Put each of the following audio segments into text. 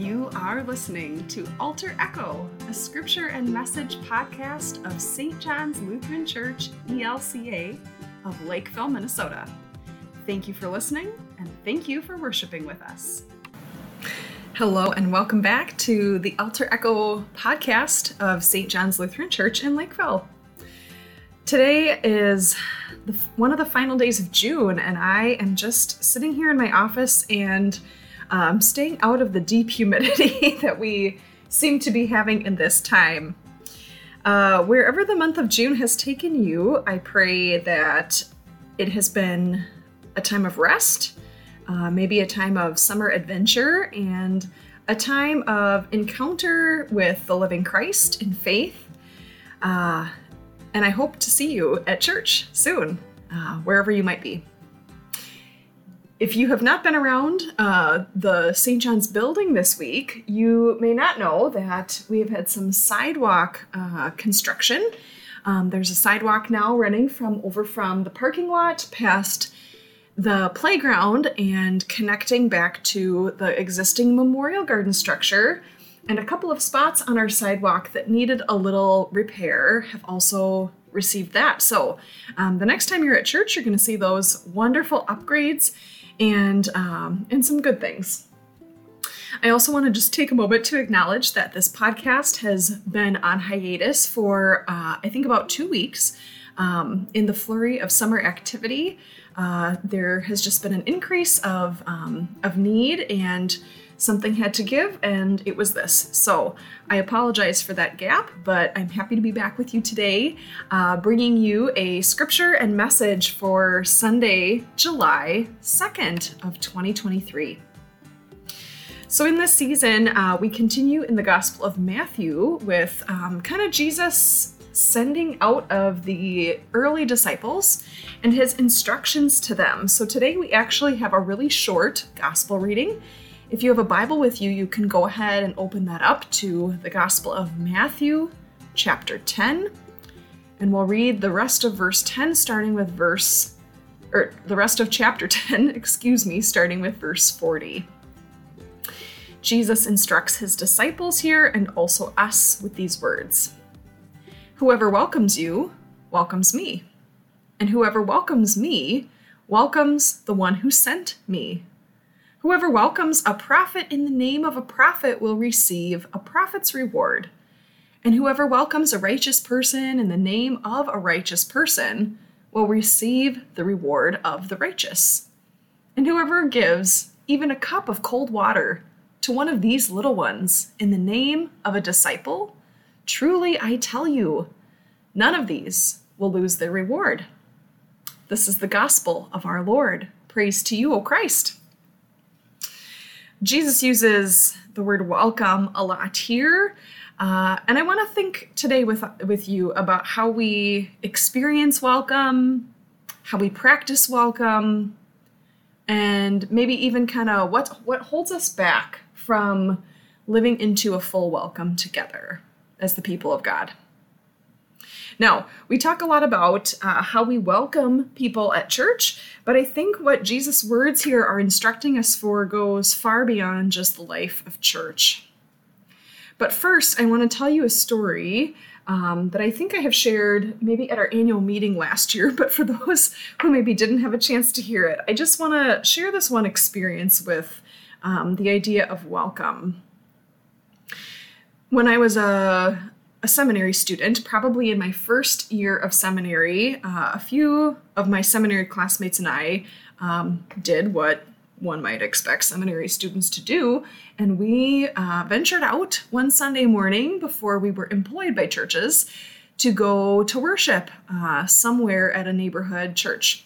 You are listening to Altar Echo, a scripture and message podcast of St. John's Lutheran Church, ELCA, of Lakeville, Minnesota. Thank you for listening, and thank you for worshiping with us. Hello, and welcome back to the Altar Echo podcast of St. John's Lutheran Church in Lakeville. Today is one of the final days of June, and I am just sitting here in my office and um, staying out of the deep humidity that we seem to be having in this time. Uh, wherever the month of June has taken you, I pray that it has been a time of rest, uh, maybe a time of summer adventure, and a time of encounter with the living Christ in faith. Uh, and I hope to see you at church soon, uh, wherever you might be. If you have not been around uh, the St. John's building this week, you may not know that we have had some sidewalk uh, construction. Um, there's a sidewalk now running from over from the parking lot past the playground and connecting back to the existing memorial garden structure. And a couple of spots on our sidewalk that needed a little repair have also received that. So um, the next time you're at church, you're going to see those wonderful upgrades and um, and some good things. I also want to just take a moment to acknowledge that this podcast has been on hiatus for uh, I think about two weeks. Um, in the flurry of summer activity, uh, there has just been an increase of um, of need and something had to give, and it was this. So I apologize for that gap, but I'm happy to be back with you today, uh, bringing you a scripture and message for Sunday, July 2nd of 2023. So, in this season, uh, we continue in the Gospel of Matthew with um, kind of Jesus sending out of the early disciples and his instructions to them. So, today we actually have a really short gospel reading. If you have a Bible with you, you can go ahead and open that up to the Gospel of Matthew, chapter 10. And we'll read the rest of verse 10, starting with verse, or the rest of chapter 10, excuse me, starting with verse 40. Jesus instructs his disciples here and also us with these words Whoever welcomes you welcomes me, and whoever welcomes me welcomes the one who sent me. Whoever welcomes a prophet in the name of a prophet will receive a prophet's reward. And whoever welcomes a righteous person in the name of a righteous person will receive the reward of the righteous. And whoever gives even a cup of cold water to one of these little ones in the name of a disciple, truly I tell you, none of these will lose their reward. This is the gospel of our Lord. Praise to you, O Christ. Jesus uses the word welcome a lot here. Uh, and I want to think today with, with you about how we experience welcome, how we practice welcome, and maybe even kind of what, what holds us back from living into a full welcome together as the people of God. Now, we talk a lot about uh, how we welcome people at church, but I think what Jesus' words here are instructing us for goes far beyond just the life of church. But first, I want to tell you a story um, that I think I have shared maybe at our annual meeting last year, but for those who maybe didn't have a chance to hear it, I just want to share this one experience with um, the idea of welcome. When I was a, a seminary student, probably in my first year of seminary, uh, a few of my seminary classmates and I um, did what one might expect seminary students to do, and we uh, ventured out one Sunday morning before we were employed by churches to go to worship uh, somewhere at a neighborhood church.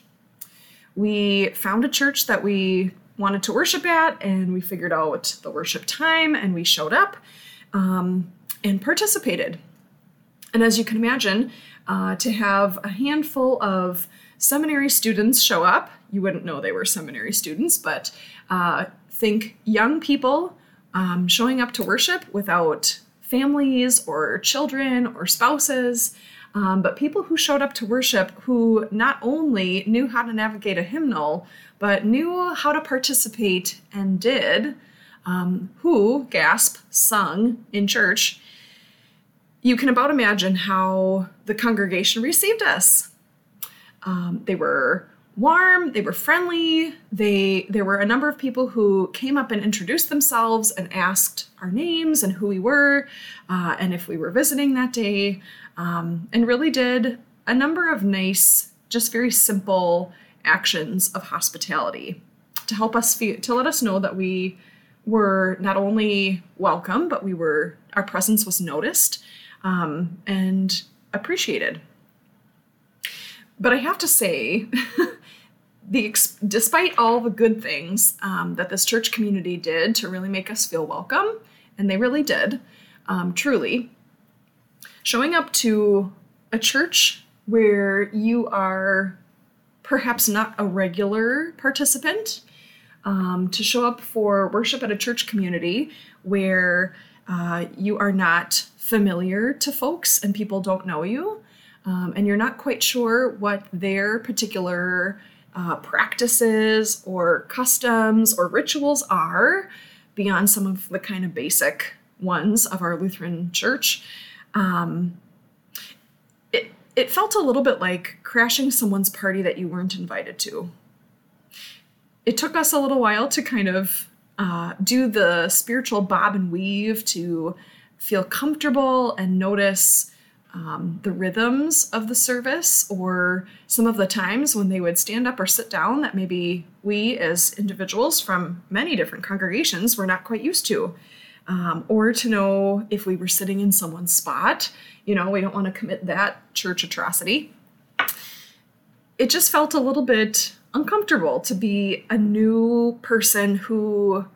We found a church that we wanted to worship at, and we figured out the worship time, and we showed up. Um, and participated. And as you can imagine, uh, to have a handful of seminary students show up, you wouldn't know they were seminary students, but uh, think young people um, showing up to worship without families or children or spouses, um, but people who showed up to worship who not only knew how to navigate a hymnal, but knew how to participate and did um, who, gasp, sung in church, you can about imagine how the congregation received us. Um, they were warm, they were friendly. They there were a number of people who came up and introduced themselves and asked our names and who we were, uh, and if we were visiting that day, um, and really did a number of nice, just very simple actions of hospitality to help us feel to let us know that we were not only welcome, but we were our presence was noticed um, and appreciated. But I have to say, the despite all the good things um, that this church community did to really make us feel welcome, and they really did, um, truly, showing up to a church where you are perhaps not a regular participant, um, to show up for worship at a church community where uh, you are not familiar to folks and people don't know you, um, and you're not quite sure what their particular uh, practices or customs or rituals are beyond some of the kind of basic ones of our Lutheran church. Um, it, it felt a little bit like crashing someone's party that you weren't invited to. It took us a little while to kind of uh, do the spiritual bob and weave to feel comfortable and notice um, the rhythms of the service or some of the times when they would stand up or sit down that maybe we as individuals from many different congregations were not quite used to. Um, or to know if we were sitting in someone's spot. You know, we don't want to commit that church atrocity. It just felt a little bit uncomfortable to be a new person who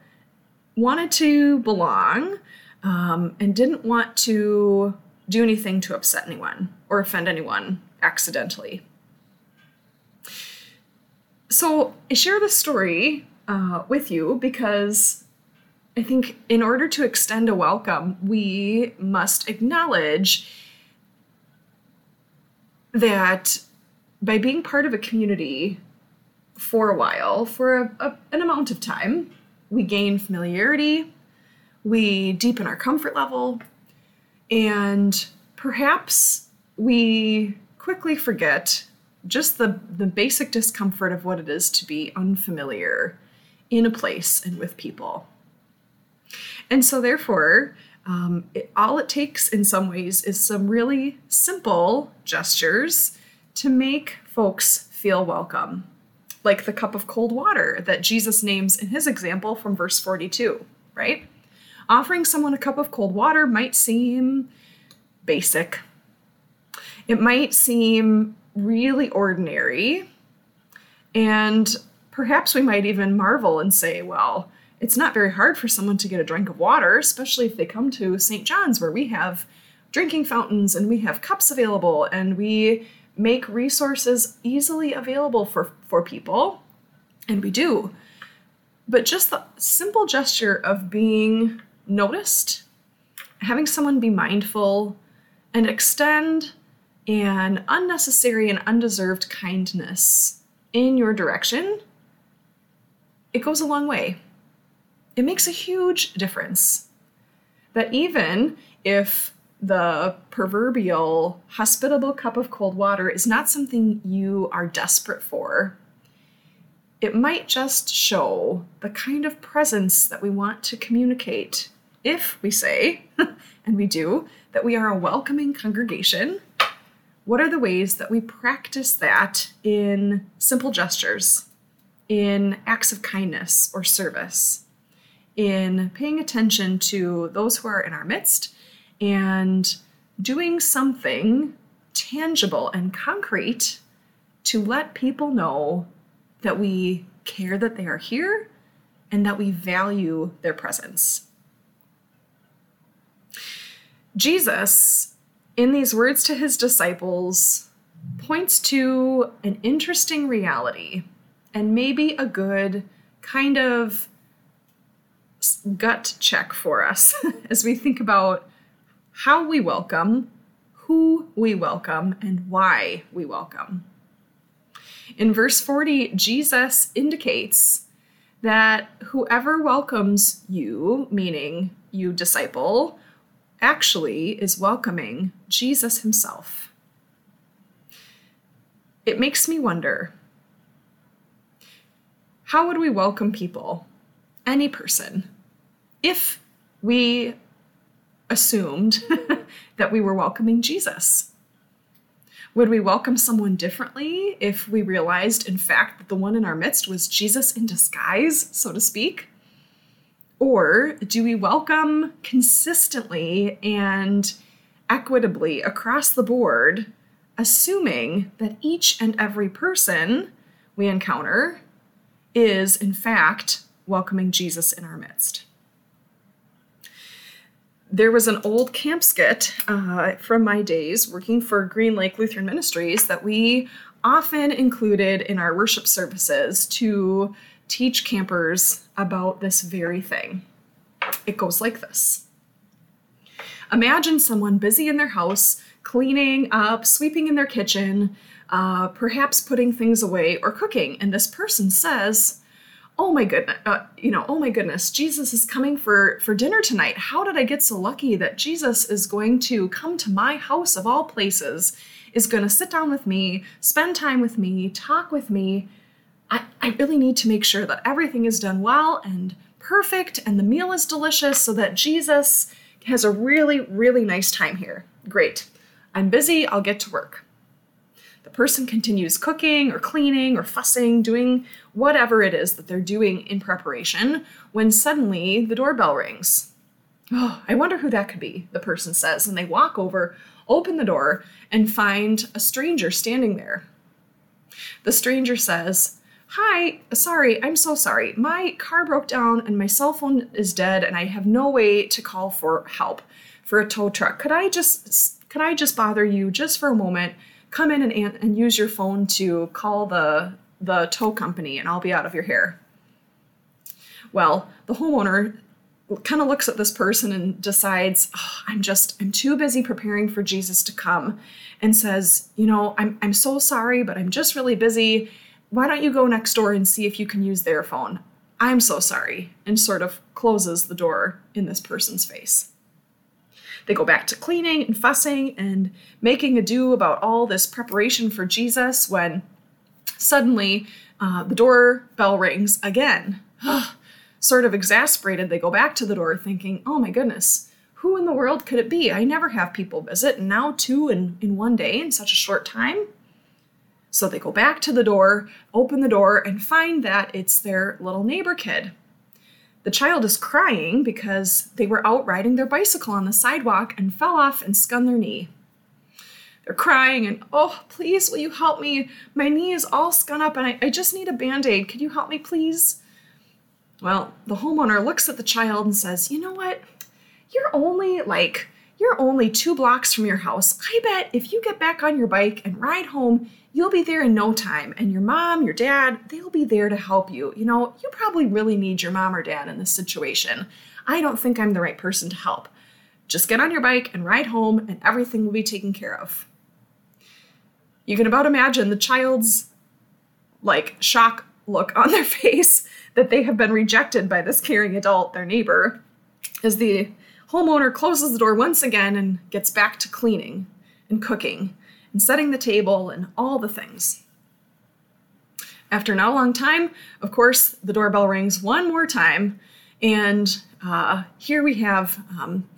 wanted to belong um, and didn't want to do anything to upset anyone or offend anyone accidentally. So I share this story uh, with you because I think in order to extend a welcome, we must acknowledge that by being part of a community for a while, for a, a, an amount of time, we gain familiarity, we deepen our comfort level, and perhaps we quickly forget just the, the basic discomfort of what it is to be unfamiliar in a place and with people. And so, therefore, um, it, all it takes in some ways is some really simple gestures to make folks feel welcome, like the cup of cold water that Jesus names in his example from verse 42, right? offering someone a cup of cold water might seem basic. It might seem really ordinary. And perhaps we might even marvel and say, well, it's not very hard for someone to get a drink of water, especially if they come to St. John's, where we have drinking fountains and we have cups available and we make resources easily available for, for people. And we do. But just the simple gesture of being noticed, having someone be mindful and extend an unnecessary and undeserved kindness in your direction, it goes a long way. It makes a huge difference. That even if the proverbial hospitable cup of cold water is not something you are desperate for, it might just show the kind of presence that we want to communicate if we say, and we do, that we are a welcoming congregation, what are the ways that we practice that in simple gestures, in acts of kindness or service, in paying attention to those who are in our midst and doing something tangible and concrete to let people know that we care that they are here and that we value their presence. Jesus, in these words to his disciples, points to an interesting reality and maybe a good kind of gut check for us as we think about how we welcome, who we welcome, and why we welcome. In verse 40, Jesus indicates that whoever welcomes you, meaning you disciple, actually is welcoming Jesus himself. It makes me wonder how would we welcome people, any person, if we assumed that we were welcoming Jesus? Would we welcome someone differently if we realized, in fact, that the one in our midst was Jesus in disguise, so to speak? Or do we welcome consistently and equitably across the board, assuming that each and every person we encounter is, in fact, welcoming Jesus in our midst? There was an old camp skit uh, from my days working for Green Lake Lutheran Ministries that we often included in our worship services to teach campers about this very thing. It goes like this Imagine someone busy in their house, cleaning up, sweeping in their kitchen, uh, perhaps putting things away or cooking, and this person says, oh my goodness uh, you know oh my goodness jesus is coming for for dinner tonight. How did i get so lucky that jesus is going to come to my house of all places is going to sit down with me spend time with me talk with me? I, I really need to make sure that everything is done well and perfect and the meal is delicious so that jesus has a really really nice time here. Great. I'm busy i'll get to work the person continues cooking or cleaning or fussing, doing whatever it is that they're doing in preparation, when suddenly the doorbell rings. Oh, I wonder who that could be, the person says, and they walk over, open the door, and find a stranger standing there. The stranger says, Hi, sorry, I'm so sorry. My car broke down and my cell phone is dead and I have no way to call for help for a tow truck. Could I just could I just bother you just for a moment? Come in and, and use your phone to call the the tow company and I'll be out of your hair. Well, the homeowner kind of looks at this person and decides, oh, I'm just, I'm too busy preparing for Jesus to come and says, you know, I'm, I'm so sorry, but I'm just really busy. Why don't you go next door and see if you can use their phone? I'm so sorry. And sort of closes the door in this person's face. They go back to cleaning and fussing and making ado about all this preparation for Jesus when suddenly uh, the doorbell rings again. sort of exasperated, they go back to the door thinking, oh my goodness, who in the world could it be? I never have people visit, and now two in, in one day in such a short time. So they go back to the door, open the door, and find that it's their little neighbor kid. The child is crying because they were out riding their bicycle on the sidewalk and fell off and scun their knee. They're crying and, oh, please, will you help me? My knee is all scun up and I, I just need a band aid. Could you help me, please? Well, the homeowner looks at the child and says, You know what? You're only like, you're only two blocks from your house. I bet if you get back on your bike and ride home, you'll be there in no time. And your mom, your dad, they'll be there to help you. You know, you probably really need your mom or dad in this situation. I don't think I'm the right person to help. Just get on your bike and ride home, and everything will be taken care of. You can about imagine the child's like shock look on their face that they have been rejected by this caring adult, their neighbor, as the homeowner closes the door once again and gets back to cleaning and cooking and setting the table and all the things. After not a long time, of course, the doorbell rings one more time, and uh, here we have um,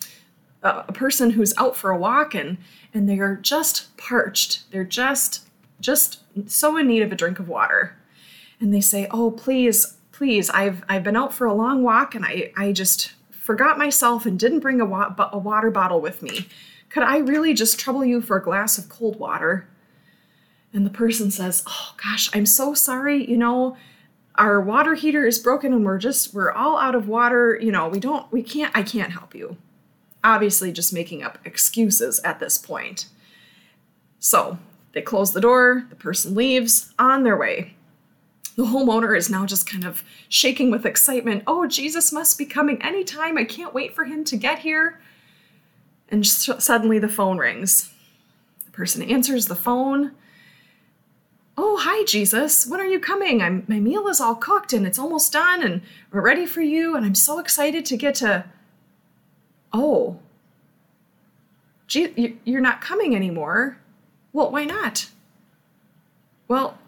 a, a person who's out for a walk and and they are just parched. They're just just so in need of a drink of water, and they say, "Oh, please, please! I've I've been out for a long walk and I I just forgot myself and didn't bring a, wa- a water bottle with me. Could I really just trouble you for a glass of cold water? And the person says, Oh gosh, I'm so sorry. You know, our water heater is broken and we're just, we're all out of water. You know, we don't, we can't, I can't help you. Obviously, just making up excuses at this point. So they close the door, the person leaves on their way. The homeowner is now just kind of shaking with excitement. Oh, Jesus must be coming anytime. I can't wait for him to get here. And suddenly the phone rings. The person answers the phone. Oh, hi, Jesus. When are you coming? I'm, my meal is all cooked and it's almost done and we're ready for you. And I'm so excited to get to. Oh, Je- you're not coming anymore. Well, why not? Well,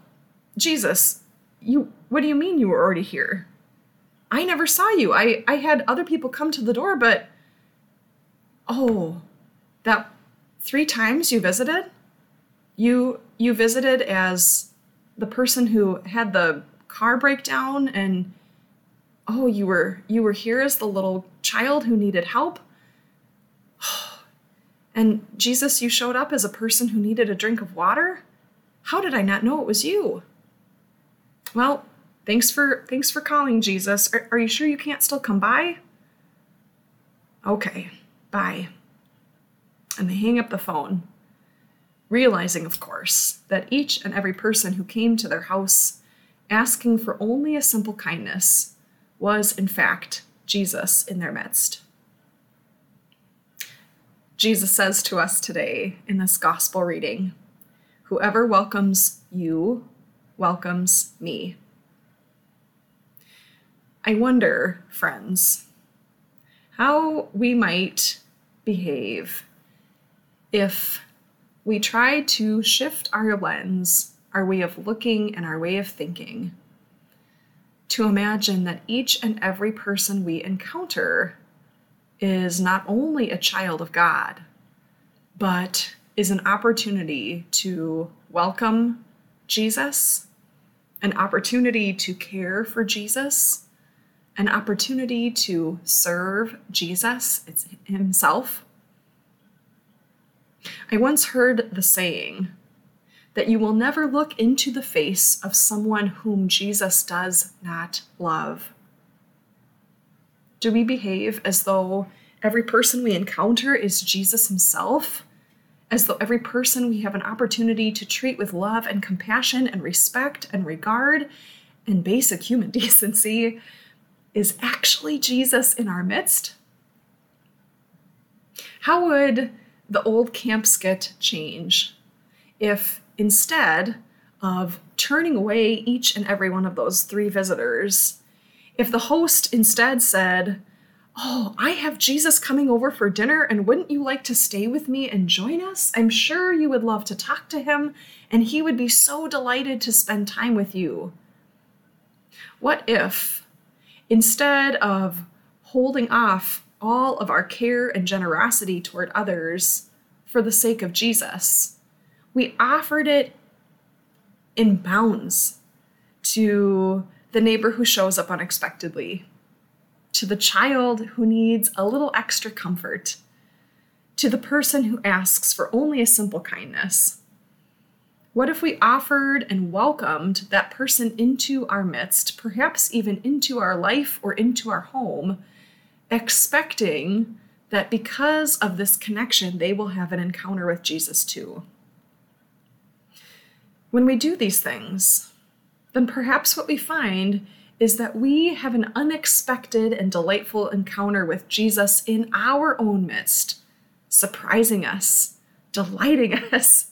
Jesus, you what do you mean you were already here? I never saw you. I I had other people come to the door, but oh, that three times you visited? You you visited as the person who had the car breakdown and oh, you were you were here as the little child who needed help? And Jesus, you showed up as a person who needed a drink of water? How did I not know it was you? Well, thanks for thanks for calling, Jesus. Are, are you sure you can't still come by? Okay, bye. And they hang up the phone, realizing, of course, that each and every person who came to their house asking for only a simple kindness was, in fact, Jesus in their midst. Jesus says to us today in this gospel reading Whoever welcomes you welcomes me. I wonder, friends, how we might behave if we try to shift our lens, our way of looking, and our way of thinking to imagine that each and every person we encounter is not only a child of God, but is an opportunity to welcome Jesus, an opportunity to care for Jesus, an opportunity to serve Jesus it's himself. I once heard the saying that you will never look into the face of someone whom Jesus does not love. Do we behave as though every person we encounter is Jesus himself? As though every person we have an opportunity to treat with love and compassion and respect and regard and basic human decency is actually Jesus in our midst? How would the old camp skit change if instead of turning away each and every one of those three visitors, if the host instead said, Oh, I have Jesus coming over for dinner, and wouldn't you like to stay with me and join us? I'm sure you would love to talk to him, and he would be so delighted to spend time with you. What if, instead of holding off all of our care and generosity toward others for the sake of Jesus, we offered it in bounds to the neighbor who shows up unexpectedly, to the child who needs a little extra comfort, to the person who asks for only a simple kindness. What if we offered and welcomed that person into our midst, perhaps even into our life or into our home, expecting that because of this connection, they will have an encounter with Jesus too? When we do these things, then perhaps what we find is that we have an unexpected and delightful encounter with Jesus in our own midst, surprising us, delighting us,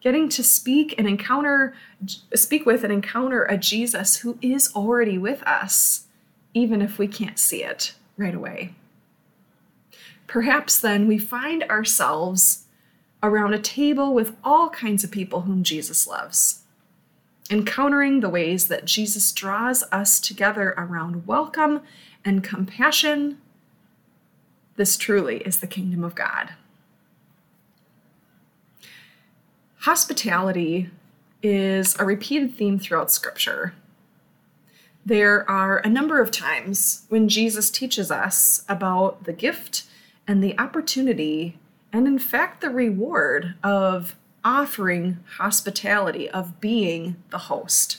getting to speak and encounter, speak with and encounter a Jesus who is already with us, even if we can't see it right away. Perhaps then we find ourselves around a table with all kinds of people whom Jesus loves, encountering the ways that Jesus draws us together around welcome and compassion. This truly is the kingdom of God. Hospitality is a repeated theme throughout Scripture. There are a number of times when Jesus teaches us about the gift and the opportunity and in fact the reward of offering hospitality, of being the host.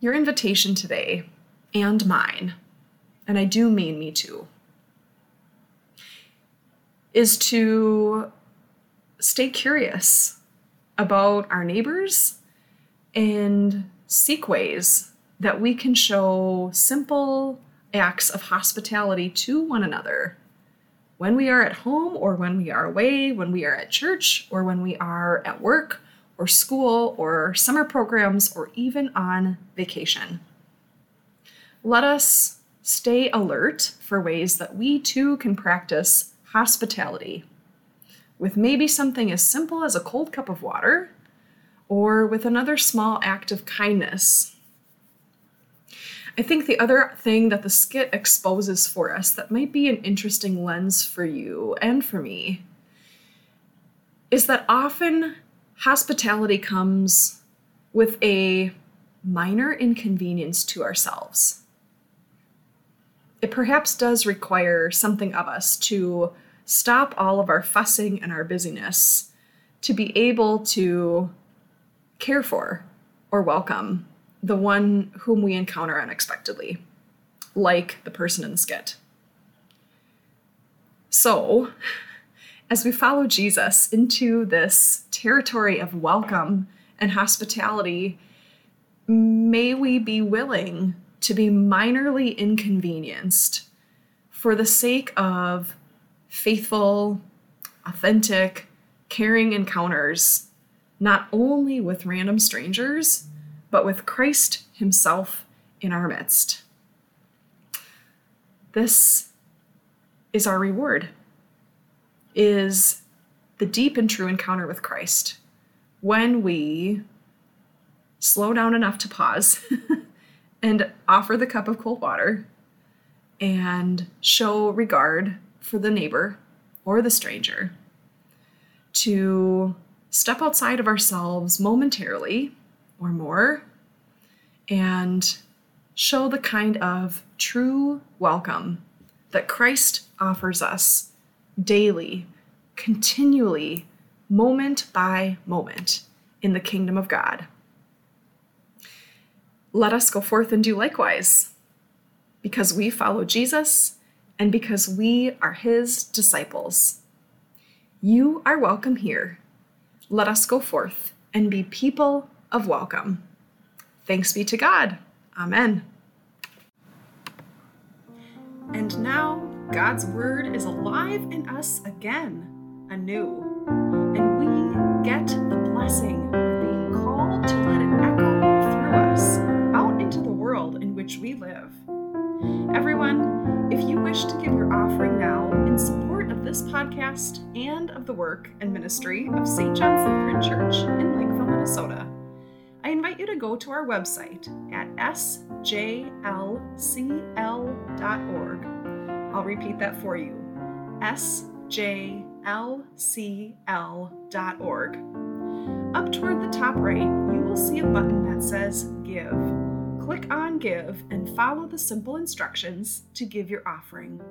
Your invitation today, and mine, and I do mean me too, is to stay curious about our neighbors and seek ways that we can show simple acts of hospitality to one another when we are at home or when we are away, when we are at church or when we are at work or school or summer programs or even on vacation. Let us stay alert for ways that we too can practice hospitality with maybe something as simple as a cold cup of water or with another small act of kindness. I think the other thing that the skit exposes for us that might be an interesting lens for you and for me is that often hospitality comes with a minor inconvenience to ourselves. It perhaps does require something of us to stop all of our fussing and our busyness to be able to care for or welcome the one whom we encounter unexpectedly, like the person in the skit. So, as we follow Jesus into this territory of welcome and hospitality, may we be willing to be minorly inconvenienced for the sake of faithful, authentic, caring encounters, not only with random strangers, but with Christ Himself in our midst. This is our reward, is the deep and true encounter with Christ when we slow down enough to pause and offer the cup of cold water and show regard for the neighbor or the stranger to step outside of ourselves momentarily or more and show the kind of true welcome that Christ offers us daily, continually, moment by moment in the kingdom of God let us go forth and do likewise, because we follow Jesus and because we are his disciples. You are welcome here. Let us go forth and be people of welcome. Thanks be to God. Amen. And now God's word is alive in us again, anew, and we get the blessing of being called to let it echo through us out into the world in which we live. Everyone, if you wish to give your offering now in support of this podcast and of the work and ministry of St. John's Lutheran Church in Lakeville, Minnesota, go to our website at sjlcl.org. I'll repeat that for you sjlcl.org. Up toward the top right, you will see a button that says Give. Click on Give and follow the simple instructions to give your offering.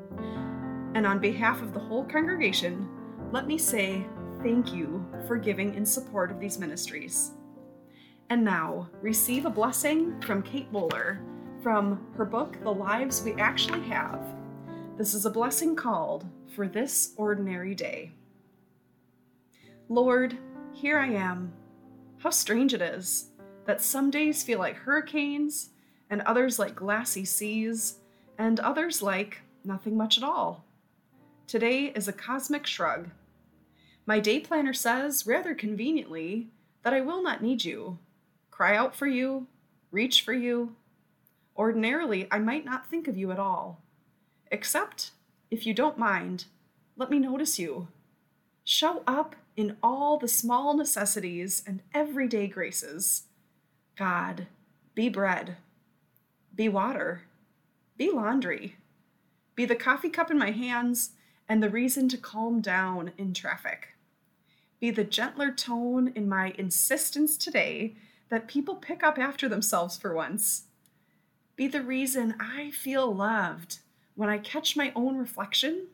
And on behalf of the whole congregation, let me say thank you for giving in support of these ministries. And now, receive a blessing from Kate Bowler from her book, The Lives We Actually Have. This is a blessing called For This Ordinary Day. Lord, here I am. How strange it is that some days feel like hurricanes, and others like glassy seas, and others like nothing much at all. Today is a cosmic shrug. My day planner says, rather conveniently, that I will not need you, cry out for you, reach for you. Ordinarily, I might not think of you at all. Except, if you don't mind, let me notice you. Show up in all the small necessities and everyday graces. God, be bread, be water, be laundry, be the coffee cup in my hands and the reason to calm down in traffic. Be the gentler tone in my insistence today that people pick up after themselves for once. Be the reason I feel loved when I catch my own reflection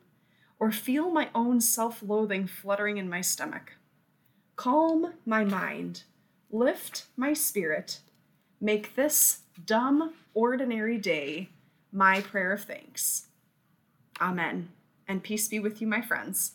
or feel my own self loathing fluttering in my stomach. Calm my mind lift my spirit, make this dumb, ordinary day my prayer of thanks. Amen. And peace be with you, my friends.